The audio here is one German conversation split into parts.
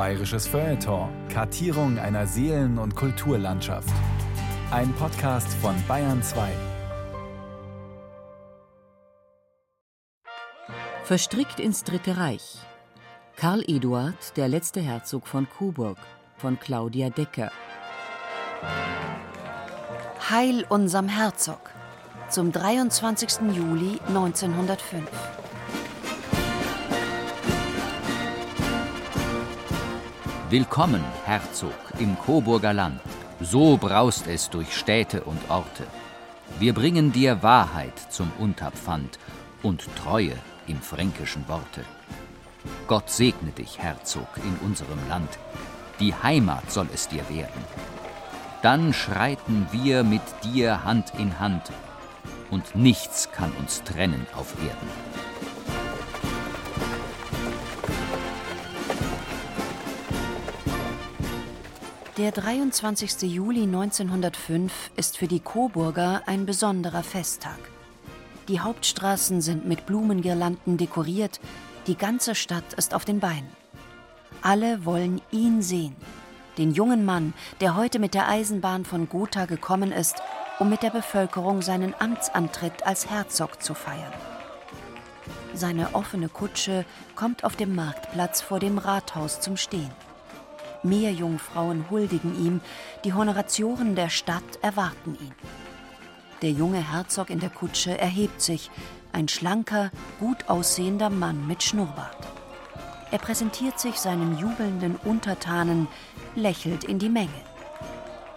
Bayerisches Feuilleton. Kartierung einer Seelen- und Kulturlandschaft. Ein Podcast von Bayern 2. Verstrickt ins Dritte Reich. Karl Eduard, der letzte Herzog von Coburg, von Claudia Decker. Heil unserem Herzog zum 23. Juli 1905. Willkommen, Herzog, im Coburger Land. So braust es durch Städte und Orte. Wir bringen dir Wahrheit zum Unterpfand und Treue im fränkischen Worte. Gott segne dich, Herzog, in unserem Land. Die Heimat soll es dir werden. Dann schreiten wir mit dir Hand in Hand, und nichts kann uns trennen auf Erden. Der 23. Juli 1905 ist für die Coburger ein besonderer Festtag. Die Hauptstraßen sind mit Blumengirlanden dekoriert, die ganze Stadt ist auf den Beinen. Alle wollen ihn sehen, den jungen Mann, der heute mit der Eisenbahn von Gotha gekommen ist, um mit der Bevölkerung seinen Amtsantritt als Herzog zu feiern. Seine offene Kutsche kommt auf dem Marktplatz vor dem Rathaus zum Stehen. Meerjungfrauen huldigen ihm, die Honoratioren der Stadt erwarten ihn. Der junge Herzog in der Kutsche erhebt sich, ein schlanker, gut aussehender Mann mit Schnurrbart. Er präsentiert sich seinen jubelnden Untertanen, lächelt in die Menge.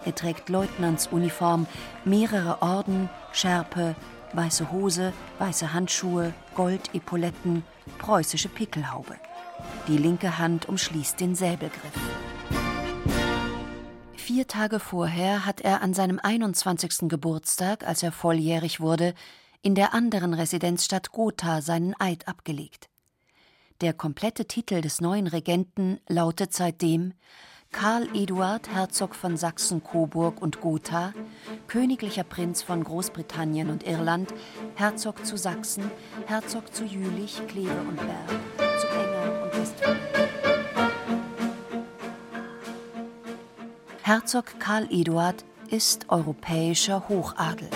Er trägt Leutnantsuniform, mehrere Orden, Schärpe, weiße Hose, weiße Handschuhe, Goldepauletten, preußische Pickelhaube. Die linke Hand umschließt den Säbelgriff. Vier Tage vorher hat er an seinem 21. Geburtstag, als er volljährig wurde, in der anderen Residenzstadt Gotha seinen Eid abgelegt. Der komplette Titel des neuen Regenten lautet seitdem Karl Eduard, Herzog von Sachsen, Coburg und Gotha, königlicher Prinz von Großbritannien und Irland, Herzog zu Sachsen, Herzog zu Jülich, Kleve und Berg, zu Enger Herzog Karl Eduard ist europäischer Hochadel.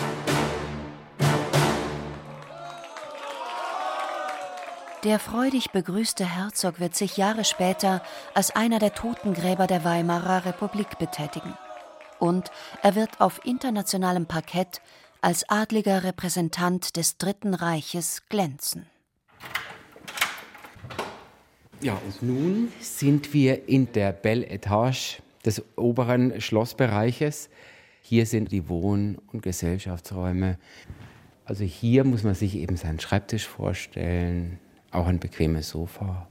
Der freudig begrüßte Herzog wird sich Jahre später als einer der Totengräber der Weimarer Republik betätigen. Und er wird auf internationalem Parkett als adliger Repräsentant des Dritten Reiches glänzen. Ja, und nun sind wir in der Belle Etage des oberen Schlossbereiches. Hier sind die Wohn- und Gesellschaftsräume. Also hier muss man sich eben seinen Schreibtisch vorstellen, auch ein bequemes Sofa.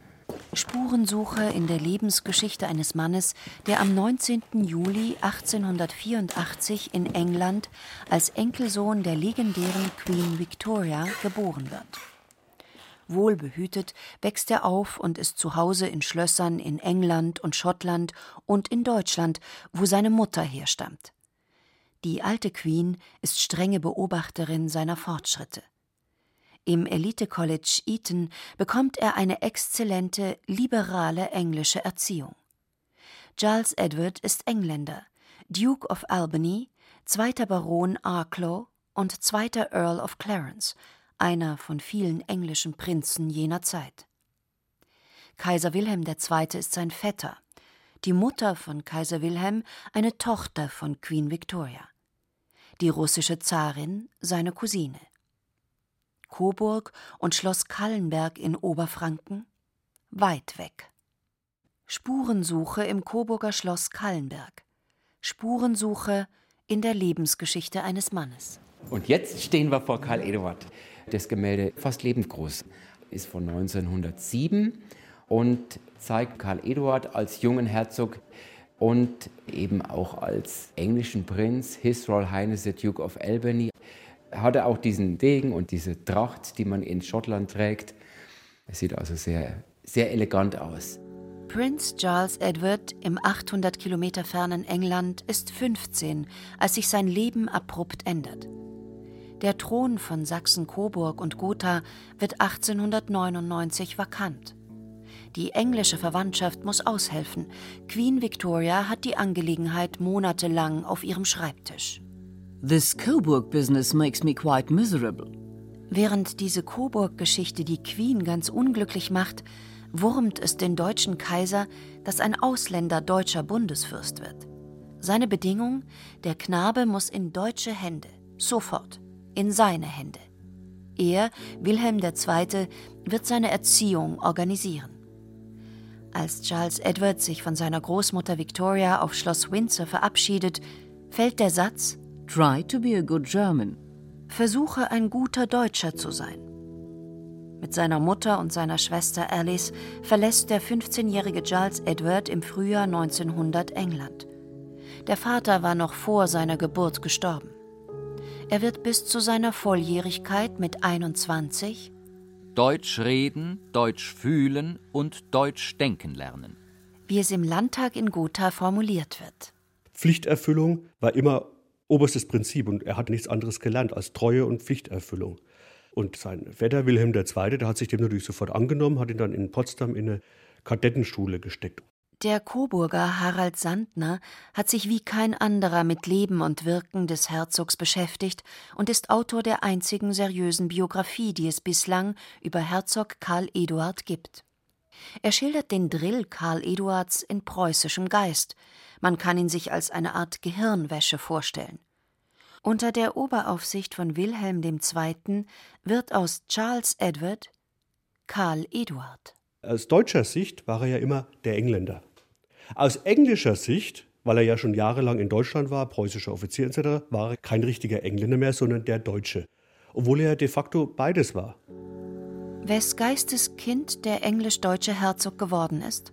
Spurensuche in der Lebensgeschichte eines Mannes, der am 19. Juli 1884 in England als Enkelsohn der legendären Queen Victoria geboren wird. Wohlbehütet wächst er auf und ist zu Hause in Schlössern in England und Schottland und in Deutschland, wo seine Mutter herstammt. Die alte Queen ist strenge Beobachterin seiner Fortschritte. Im Elite College Eton bekommt er eine exzellente, liberale englische Erziehung. Giles Edward ist Engländer, Duke of Albany, zweiter Baron Arklow und zweiter Earl of Clarence einer von vielen englischen Prinzen jener Zeit. Kaiser Wilhelm II. ist sein Vetter, die Mutter von Kaiser Wilhelm eine Tochter von Queen Victoria, die russische Zarin seine Cousine. Coburg und Schloss Kallenberg in Oberfranken weit weg. Spurensuche im Coburger Schloss Kallenberg. Spurensuche in der Lebensgeschichte eines Mannes. Und jetzt stehen wir vor Karl Eduard. Das Gemälde fast lebensgroß ist von 1907 und zeigt Karl Eduard als jungen Herzog und eben auch als englischen Prinz, His Royal Highness the Duke of Albany. Er hatte auch diesen Degen und diese Tracht, die man in Schottland trägt. Es sieht also sehr, sehr elegant aus. Prinz Charles Edward im 800 Kilometer fernen England ist 15, als sich sein Leben abrupt ändert. Der Thron von Sachsen-Coburg und Gotha wird 1899 vakant. Die englische Verwandtschaft muss aushelfen. Queen Victoria hat die Angelegenheit monatelang auf ihrem Schreibtisch. This Coburg business makes me quite miserable. Während diese Coburg-Geschichte die Queen ganz unglücklich macht, wurmt es den deutschen Kaiser, dass ein Ausländer deutscher Bundesfürst wird. Seine Bedingung, der Knabe muss in deutsche Hände, sofort, in seine Hände. Er, Wilhelm II., wird seine Erziehung organisieren. Als Charles Edward sich von seiner Großmutter Victoria auf Schloss Windsor verabschiedet, fällt der Satz Try to be a good German. Versuche ein guter Deutscher zu sein. Mit seiner Mutter und seiner Schwester Alice verlässt der 15-jährige Charles Edward im Frühjahr 1900 England. Der Vater war noch vor seiner Geburt gestorben. Er wird bis zu seiner Volljährigkeit mit 21 Deutsch reden, Deutsch fühlen und Deutsch denken lernen. Wie es im Landtag in Gotha formuliert wird. Pflichterfüllung war immer oberstes Prinzip und er hat nichts anderes gelernt als Treue und Pflichterfüllung. Und sein Vetter Wilhelm II., der hat sich dem natürlich sofort angenommen, hat ihn dann in Potsdam in eine Kadettenschule gesteckt. Der Coburger Harald Sandner hat sich wie kein anderer mit Leben und Wirken des Herzogs beschäftigt und ist Autor der einzigen seriösen Biografie, die es bislang über Herzog Karl Eduard gibt. Er schildert den Drill Karl Eduards in preußischem Geist. Man kann ihn sich als eine Art Gehirnwäsche vorstellen. Unter der Oberaufsicht von Wilhelm II. wird aus Charles Edward Karl Eduard. Aus deutscher Sicht war er ja immer der Engländer. Aus englischer Sicht, weil er ja schon jahrelang in Deutschland war, preußischer Offizier etc., war er kein richtiger Engländer mehr, sondern der Deutsche. Obwohl er de facto beides war. Wes Geistes Kind der englisch-deutsche Herzog geworden ist?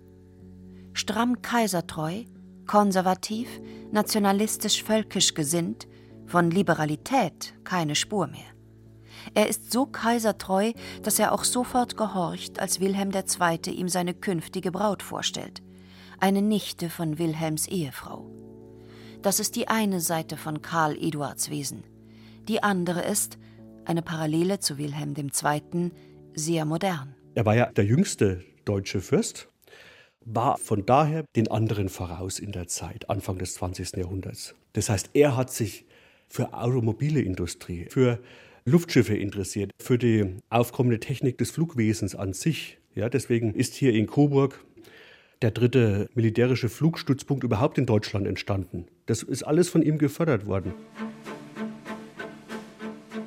Stramm kaisertreu, konservativ, nationalistisch-völkisch gesinnt, von Liberalität keine Spur mehr. Er ist so kaisertreu, dass er auch sofort gehorcht, als Wilhelm II. ihm seine künftige Braut vorstellt, eine Nichte von Wilhelms Ehefrau. Das ist die eine Seite von Karl Eduards Wesen. Die andere ist, eine Parallele zu Wilhelm II., sehr modern. Er war ja der jüngste deutsche Fürst, war von daher den anderen voraus in der Zeit, Anfang des 20. Jahrhunderts. Das heißt, er hat sich für automobile Industrie, für Luftschiffe interessiert, für die aufkommende Technik des Flugwesens an sich. Ja, deswegen ist hier in Coburg der dritte militärische Flugstützpunkt überhaupt in Deutschland entstanden. Das ist alles von ihm gefördert worden.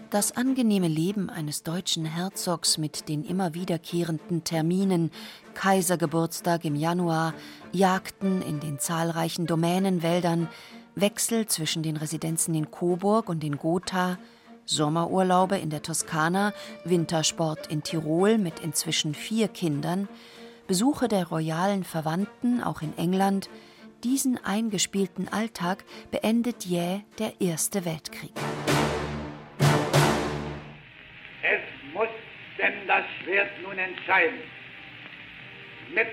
Das angenehme Leben eines deutschen Herzogs mit den immer wiederkehrenden Terminen, Kaisergeburtstag im Januar, Jagden in den zahlreichen Domänenwäldern, Wechsel zwischen den Residenzen in Coburg und in Gotha, Sommerurlaube in der Toskana, Wintersport in Tirol mit inzwischen vier Kindern, Besuche der royalen Verwandten auch in England, diesen eingespielten Alltag beendet jäh der Erste Weltkrieg. Es muss denn das Schwert nun entscheiden. Mitten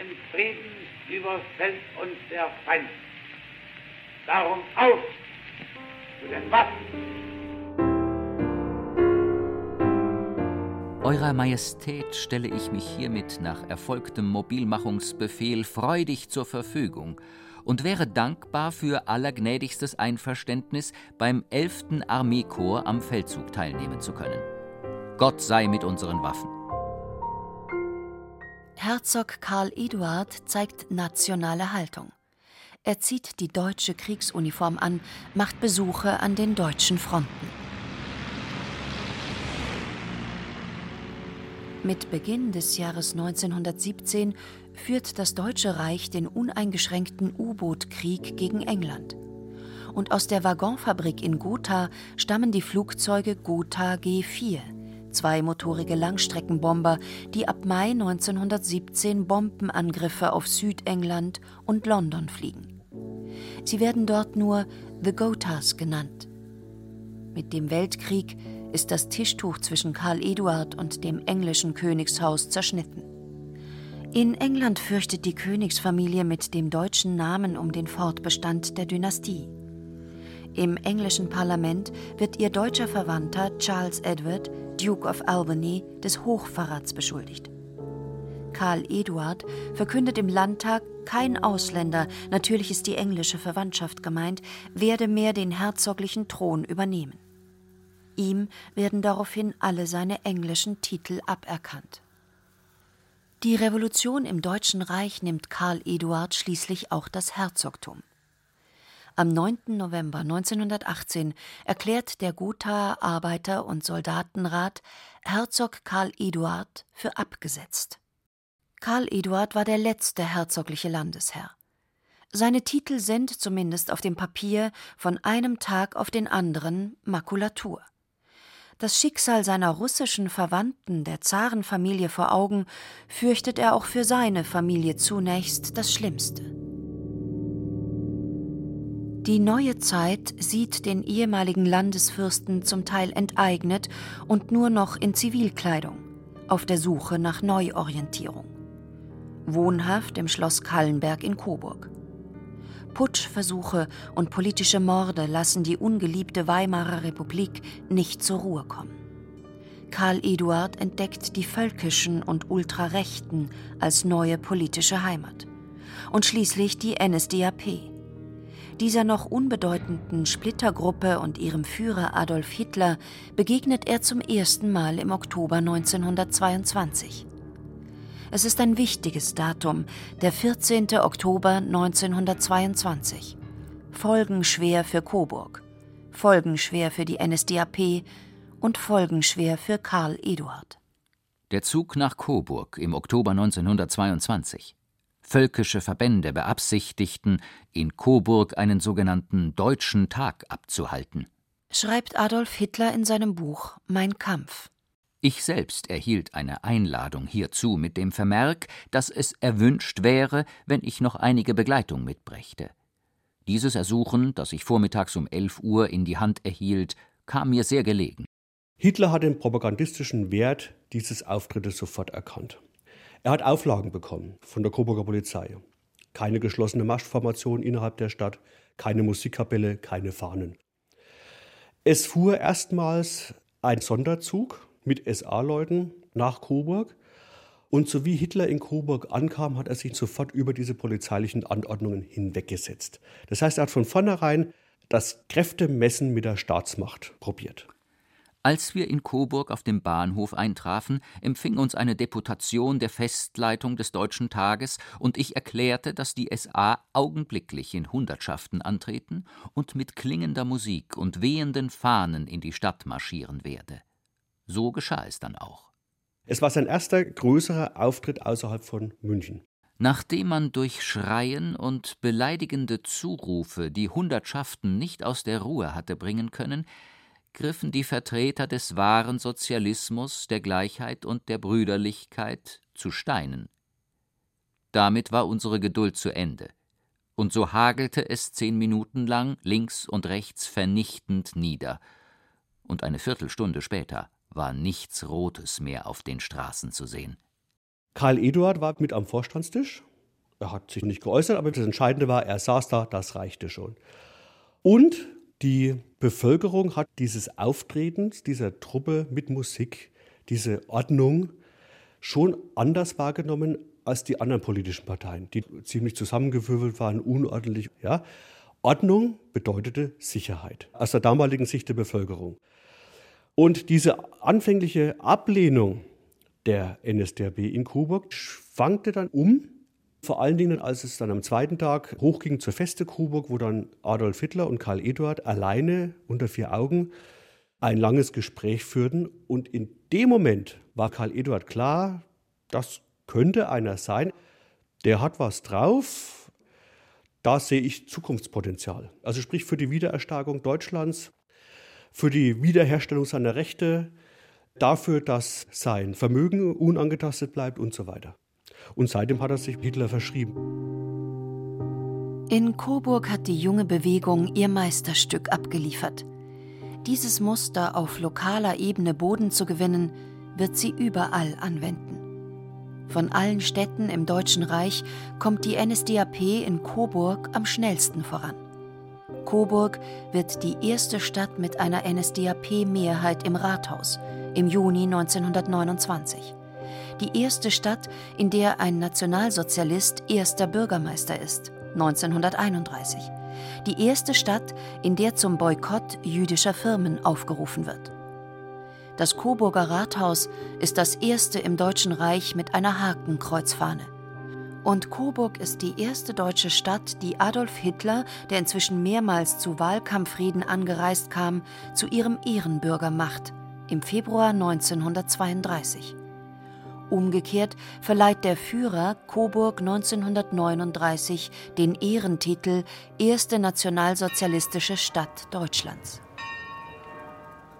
im Frieden überfällt uns der Feind. Darum auf zu den Waffen! Eurer Majestät stelle ich mich hiermit nach erfolgtem Mobilmachungsbefehl freudig zur Verfügung und wäre dankbar für allergnädigstes Einverständnis, beim 11. Armeekorps am Feldzug teilnehmen zu können. Gott sei mit unseren Waffen. Herzog Karl Eduard zeigt nationale Haltung. Er zieht die deutsche Kriegsuniform an, macht Besuche an den deutschen Fronten. Mit Beginn des Jahres 1917 führt das Deutsche Reich den uneingeschränkten U-Boot-Krieg gegen England. Und aus der Waggonfabrik in Gotha stammen die Flugzeuge Gotha G4, zweimotorige Langstreckenbomber, die ab Mai 1917 Bombenangriffe auf Südengland und London fliegen. Sie werden dort nur The Gothas genannt. Mit dem Weltkrieg ist das Tischtuch zwischen Karl Eduard und dem englischen Königshaus zerschnitten. In England fürchtet die Königsfamilie mit dem deutschen Namen um den Fortbestand der Dynastie. Im englischen Parlament wird ihr deutscher Verwandter Charles Edward, Duke of Albany, des Hochverrats beschuldigt. Karl Eduard verkündet im Landtag, kein Ausländer, natürlich ist die englische Verwandtschaft gemeint, werde mehr den herzoglichen Thron übernehmen. Ihm werden daraufhin alle seine englischen Titel aberkannt. Die Revolution im Deutschen Reich nimmt Karl Eduard schließlich auch das Herzogtum. Am 9. November 1918 erklärt der Gothaer Arbeiter- und Soldatenrat Herzog Karl Eduard für abgesetzt. Karl Eduard war der letzte herzogliche Landesherr. Seine Titel sind, zumindest auf dem Papier, von einem Tag auf den anderen Makulatur. Das Schicksal seiner russischen Verwandten der Zarenfamilie vor Augen, fürchtet er auch für seine Familie zunächst das Schlimmste. Die neue Zeit sieht den ehemaligen Landesfürsten zum Teil enteignet und nur noch in Zivilkleidung, auf der Suche nach Neuorientierung. Wohnhaft im Schloss Kallenberg in Coburg. Putschversuche und politische Morde lassen die ungeliebte Weimarer Republik nicht zur Ruhe kommen. Karl Eduard entdeckt die völkischen und Ultrarechten als neue politische Heimat. Und schließlich die NSDAP. Dieser noch unbedeutenden Splittergruppe und ihrem Führer Adolf Hitler begegnet er zum ersten Mal im Oktober 1922. Es ist ein wichtiges Datum, der 14. Oktober 1922. Folgenschwer für Coburg, folgenschwer für die NSDAP und folgenschwer für Karl Eduard. Der Zug nach Coburg im Oktober 1922. Völkische Verbände beabsichtigten, in Coburg einen sogenannten Deutschen Tag abzuhalten. Schreibt Adolf Hitler in seinem Buch Mein Kampf. Ich selbst erhielt eine Einladung hierzu mit dem Vermerk, dass es erwünscht wäre, wenn ich noch einige Begleitung mitbrächte. Dieses Ersuchen, das ich vormittags um 11 Uhr in die Hand erhielt, kam mir sehr gelegen. Hitler hat den propagandistischen Wert dieses Auftrittes sofort erkannt. Er hat Auflagen bekommen von der Coburger Polizei. Keine geschlossene Marschformation innerhalb der Stadt, keine Musikkapelle, keine Fahnen. Es fuhr erstmals ein Sonderzug mit SA-Leuten nach Coburg. Und so wie Hitler in Coburg ankam, hat er sich sofort über diese polizeilichen Anordnungen hinweggesetzt. Das heißt, er hat von vornherein das Kräftemessen mit der Staatsmacht probiert. Als wir in Coburg auf dem Bahnhof eintrafen, empfing uns eine Deputation der Festleitung des Deutschen Tages, und ich erklärte, dass die SA augenblicklich in Hundertschaften antreten und mit klingender Musik und wehenden Fahnen in die Stadt marschieren werde. So geschah es dann auch. Es war sein erster größerer Auftritt außerhalb von München. Nachdem man durch Schreien und beleidigende Zurufe die Hundertschaften nicht aus der Ruhe hatte bringen können, griffen die Vertreter des wahren Sozialismus, der Gleichheit und der Brüderlichkeit zu Steinen. Damit war unsere Geduld zu Ende, und so hagelte es zehn Minuten lang links und rechts vernichtend nieder, und eine Viertelstunde später war nichts Rotes mehr auf den Straßen zu sehen. Karl Eduard war mit am Vorstandstisch. Er hat sich nicht geäußert, aber das Entscheidende war, er saß da, das reichte schon. Und die Bevölkerung hat dieses Auftreten dieser Truppe mit Musik, diese Ordnung schon anders wahrgenommen als die anderen politischen Parteien, die ziemlich zusammengewürfelt waren, unordentlich. Ja? Ordnung bedeutete Sicherheit aus der damaligen Sicht der Bevölkerung. Und diese anfängliche Ablehnung der NSDAP in Coburg schwankte dann um. Vor allen Dingen, als es dann am zweiten Tag hochging zur Feste Coburg, wo dann Adolf Hitler und Karl Eduard alleine unter vier Augen ein langes Gespräch führten. Und in dem Moment war Karl Eduard klar, das könnte einer sein, der hat was drauf, da sehe ich Zukunftspotenzial. Also sprich für die Wiedererstarkung Deutschlands für die Wiederherstellung seiner Rechte, dafür, dass sein Vermögen unangetastet bleibt und so weiter. Und seitdem hat er sich Hitler verschrieben. In Coburg hat die junge Bewegung ihr Meisterstück abgeliefert. Dieses Muster auf lokaler Ebene Boden zu gewinnen, wird sie überall anwenden. Von allen Städten im Deutschen Reich kommt die NSDAP in Coburg am schnellsten voran. Coburg wird die erste Stadt mit einer NSDAP-Mehrheit im Rathaus im Juni 1929. die erste Stadt, in der ein Nationalsozialist erster Bürgermeister ist, 1931. Die erste Stadt, in der zum Boykott jüdischer Firmen aufgerufen wird. Das Coburger Rathaus ist das erste im Deutschen Reich mit einer Hakenkreuzfahne. Und Coburg ist die erste deutsche Stadt, die Adolf Hitler, der inzwischen mehrmals zu Wahlkampfreden angereist kam, zu ihrem Ehrenbürger macht, im Februar 1932. Umgekehrt verleiht der Führer Coburg 1939 den Ehrentitel Erste nationalsozialistische Stadt Deutschlands.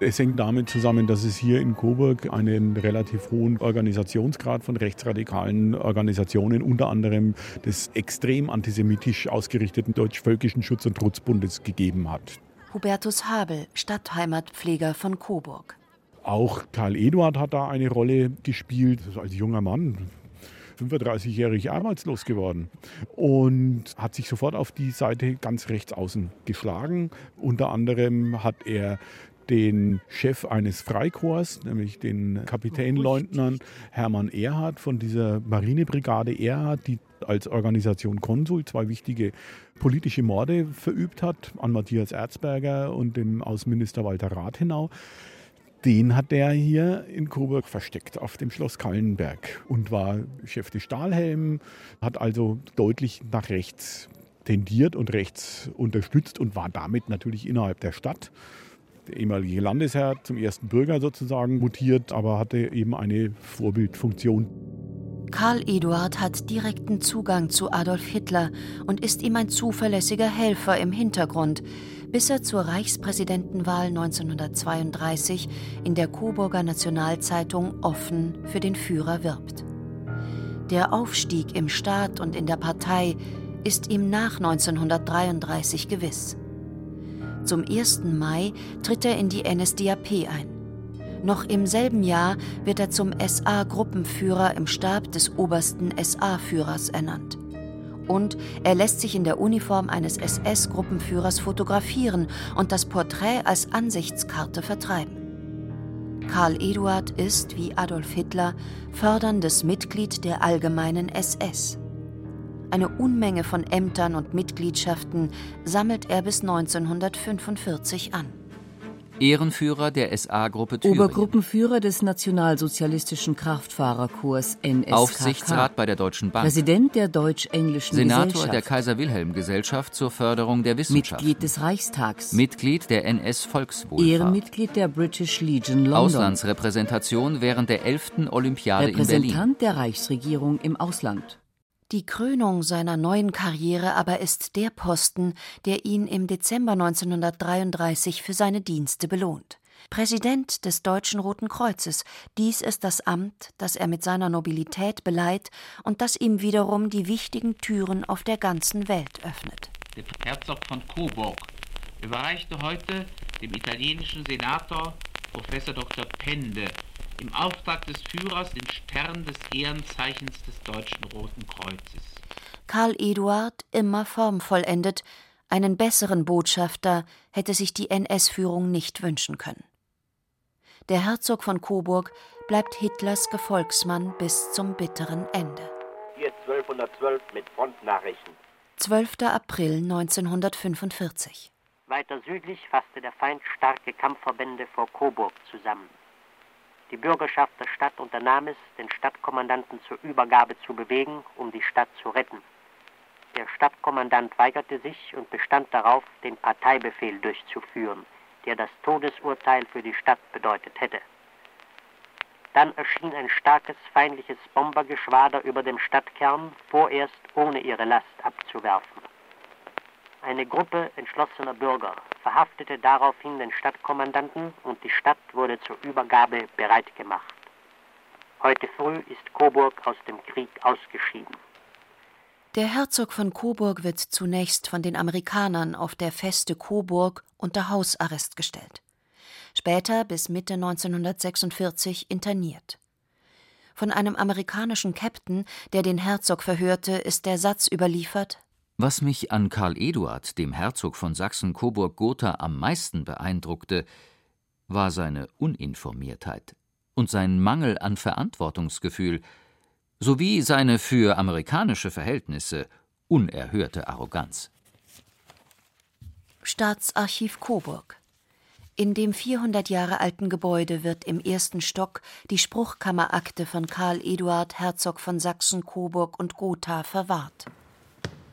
Es hängt damit zusammen, dass es hier in Coburg einen relativ hohen Organisationsgrad von rechtsradikalen Organisationen, unter anderem des extrem antisemitisch ausgerichteten Deutsch-Völkischen Schutz- und Trutzbundes gegeben hat. Hubertus Habel, Stadtheimatpfleger von Coburg. Auch Karl Eduard hat da eine Rolle gespielt, als junger Mann, 35-jährig arbeitslos geworden und hat sich sofort auf die Seite ganz rechts außen geschlagen. Unter anderem hat er den Chef eines Freikorps, nämlich den Kapitänleutnant Hermann Erhard von dieser Marinebrigade Erhard, die als Organisation Konsul zwei wichtige politische Morde verübt hat, an Matthias Erzberger und dem Außenminister Walter Rathenau. Den hat der hier in Coburg versteckt auf dem Schloss Kallenberg und war Chef des Stahlhelm, hat also deutlich nach rechts tendiert und rechts unterstützt und war damit natürlich innerhalb der Stadt der ehemalige Landesherr zum ersten Bürger sozusagen mutiert, aber hatte eben eine Vorbildfunktion. Karl Eduard hat direkten Zugang zu Adolf Hitler und ist ihm ein zuverlässiger Helfer im Hintergrund, bis er zur Reichspräsidentenwahl 1932 in der Coburger Nationalzeitung offen für den Führer wirbt. Der Aufstieg im Staat und in der Partei ist ihm nach 1933 gewiss. Zum 1. Mai tritt er in die NSDAP ein. Noch im selben Jahr wird er zum SA-Gruppenführer im Stab des obersten SA-Führers ernannt. Und er lässt sich in der Uniform eines SS-Gruppenführers fotografieren und das Porträt als Ansichtskarte vertreiben. Karl Eduard ist, wie Adolf Hitler, förderndes Mitglied der allgemeinen SS. Eine Unmenge von Ämtern und Mitgliedschaften sammelt er bis 1945 an. Ehrenführer der SA-Gruppe Thüringen. Obergruppenführer des Nationalsozialistischen Kraftfahrerkorps NSKK. Aufsichtsrat bei der Deutschen Bank. Präsident der Deutsch-Englischen Senator Gesellschaft. der Kaiser-Wilhelm-Gesellschaft zur Förderung der Wissenschaft. Mitglied des Reichstags. Mitglied der NS-Volkswohlfahrt. Ehrenmitglied der British Legion London. Auslandsrepräsentation während der 11. Olympiade in Berlin. Repräsentant der Reichsregierung im Ausland. Die Krönung seiner neuen Karriere aber ist der Posten, der ihn im Dezember 1933 für seine Dienste belohnt. Präsident des Deutschen Roten Kreuzes. Dies ist das Amt, das er mit seiner Nobilität beleiht und das ihm wiederum die wichtigen Türen auf der ganzen Welt öffnet. Der Herzog von Coburg überreichte heute dem italienischen Senator Professor Dr. Pende im Auftrag des Führers den Stern des Ehrenzeichens des Deutschen Roten Kreuzes. Karl Eduard, immer formvollendet, einen besseren Botschafter hätte sich die NS-Führung nicht wünschen können. Der Herzog von Coburg bleibt Hitlers Gefolgsmann bis zum bitteren Ende. Hier 1212 mit Frontnachrichten. 12. April 1945. Weiter südlich fasste der Feind starke Kampfverbände vor Coburg zusammen. Die Bürgerschaft der Stadt unternahm es, den Stadtkommandanten zur Übergabe zu bewegen, um die Stadt zu retten. Der Stadtkommandant weigerte sich und bestand darauf, den Parteibefehl durchzuführen, der das Todesurteil für die Stadt bedeutet hätte. Dann erschien ein starkes feindliches Bombergeschwader über dem Stadtkern, vorerst ohne ihre Last abzuwerfen. Eine Gruppe entschlossener Bürger verhaftete daraufhin den Stadtkommandanten und die Stadt wurde zur Übergabe bereit gemacht. Heute früh ist Coburg aus dem Krieg ausgeschieden. Der Herzog von Coburg wird zunächst von den Amerikanern auf der Feste Coburg unter Hausarrest gestellt. Später bis Mitte 1946 interniert. Von einem amerikanischen Captain, der den Herzog verhörte, ist der Satz überliefert: Was mich an Karl Eduard, dem Herzog von Sachsen-Coburg-Gotha, am meisten beeindruckte, war seine Uninformiertheit. und sein Mangel an Verantwortungsgefühl sowie seine für amerikanische Verhältnisse unerhörte Arroganz. Staatsarchiv Coburg in dem 400 Jahre alten Gebäude wird im ersten Stock die Spruchkammerakte von Karl Eduard Herzog von Sachsen, Coburg und Gotha verwahrt.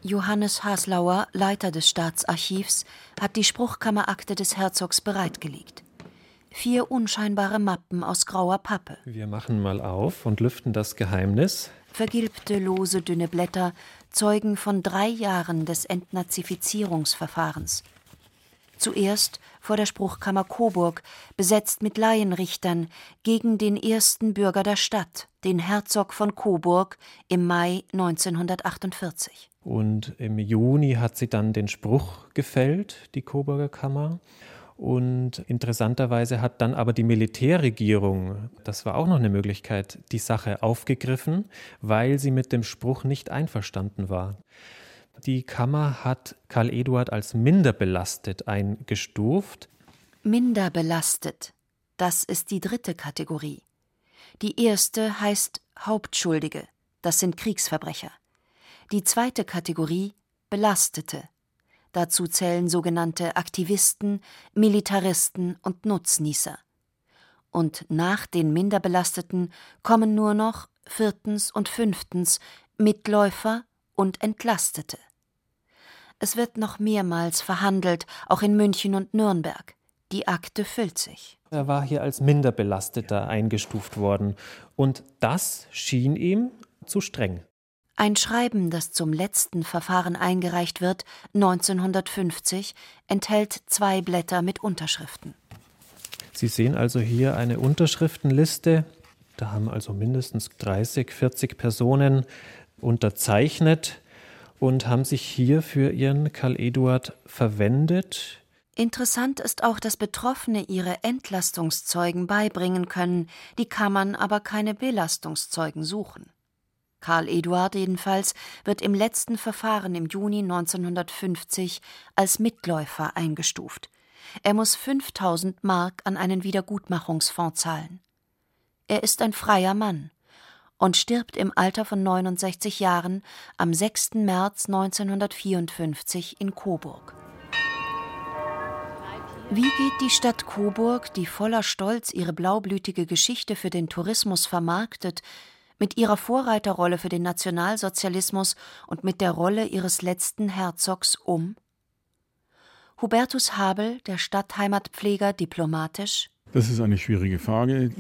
Johannes Haslauer, Leiter des Staatsarchivs, hat die Spruchkammerakte des Herzogs bereitgelegt. Vier unscheinbare Mappen aus grauer Pappe. Wir machen mal auf und lüften das Geheimnis. Vergilbte, lose, dünne Blätter zeugen von drei Jahren des Entnazifizierungsverfahrens. Zuerst vor der Spruchkammer Coburg, besetzt mit Laienrichtern, gegen den ersten Bürger der Stadt, den Herzog von Coburg, im Mai 1948. Und im Juni hat sie dann den Spruch gefällt, die Coburger Kammer. Und interessanterweise hat dann aber die Militärregierung, das war auch noch eine Möglichkeit, die Sache aufgegriffen, weil sie mit dem Spruch nicht einverstanden war. Die Kammer hat Karl Eduard als minder belastet eingestuft. Minder belastet, das ist die dritte Kategorie. Die erste heißt Hauptschuldige, das sind Kriegsverbrecher. Die zweite Kategorie Belastete. Dazu zählen sogenannte Aktivisten, Militaristen und Nutznießer. Und nach den Minderbelasteten kommen nur noch viertens und fünftens Mitläufer und Entlastete. Es wird noch mehrmals verhandelt, auch in München und Nürnberg. Die Akte füllt sich. Er war hier als Minderbelasteter eingestuft worden. Und das schien ihm zu streng. Ein Schreiben, das zum letzten Verfahren eingereicht wird, 1950, enthält zwei Blätter mit Unterschriften. Sie sehen also hier eine Unterschriftenliste. Da haben also mindestens 30, 40 Personen unterzeichnet und haben sich hier für ihren Karl Eduard verwendet. Interessant ist auch, dass Betroffene ihre Entlastungszeugen beibringen können, die Kammern aber keine Belastungszeugen suchen. Karl Eduard jedenfalls wird im letzten Verfahren im Juni 1950 als Mitläufer eingestuft. Er muss 5000 Mark an einen Wiedergutmachungsfonds zahlen. Er ist ein freier Mann und stirbt im Alter von 69 Jahren am 6. März 1954 in Coburg. Wie geht die Stadt Coburg, die voller Stolz ihre blaublütige Geschichte für den Tourismus vermarktet, mit ihrer Vorreiterrolle für den Nationalsozialismus und mit der Rolle ihres letzten Herzogs um? Hubertus Habel, der Stadtheimatpfleger, diplomatisch. Das ist eine schwierige Frage.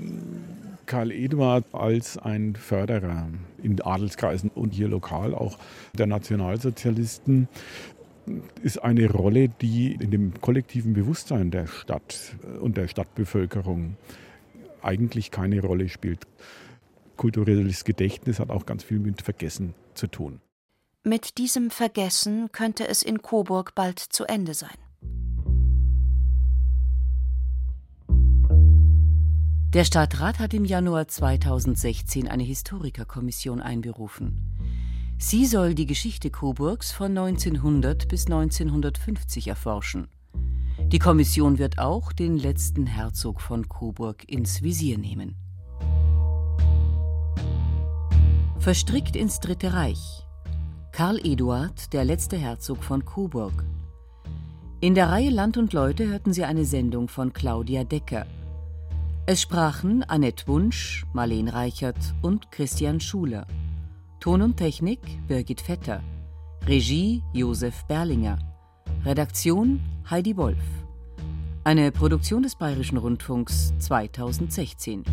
Karl Eduard als ein Förderer in Adelskreisen und hier lokal auch der Nationalsozialisten ist eine Rolle, die in dem kollektiven Bewusstsein der Stadt und der Stadtbevölkerung eigentlich keine Rolle spielt. Kulturelles Gedächtnis hat auch ganz viel mit Vergessen zu tun. Mit diesem Vergessen könnte es in Coburg bald zu Ende sein. Der Stadtrat hat im Januar 2016 eine Historikerkommission einberufen. Sie soll die Geschichte Coburgs von 1900 bis 1950 erforschen. Die Kommission wird auch den letzten Herzog von Coburg ins Visier nehmen. Verstrickt ins Dritte Reich. Karl Eduard, der letzte Herzog von Coburg. In der Reihe Land und Leute hörten Sie eine Sendung von Claudia Decker. Es sprachen Annette Wunsch, Marleen Reichert und Christian Schuler. Ton und Technik Birgit Vetter. Regie Josef Berlinger. Redaktion Heidi Wolf. Eine Produktion des Bayerischen Rundfunks 2016.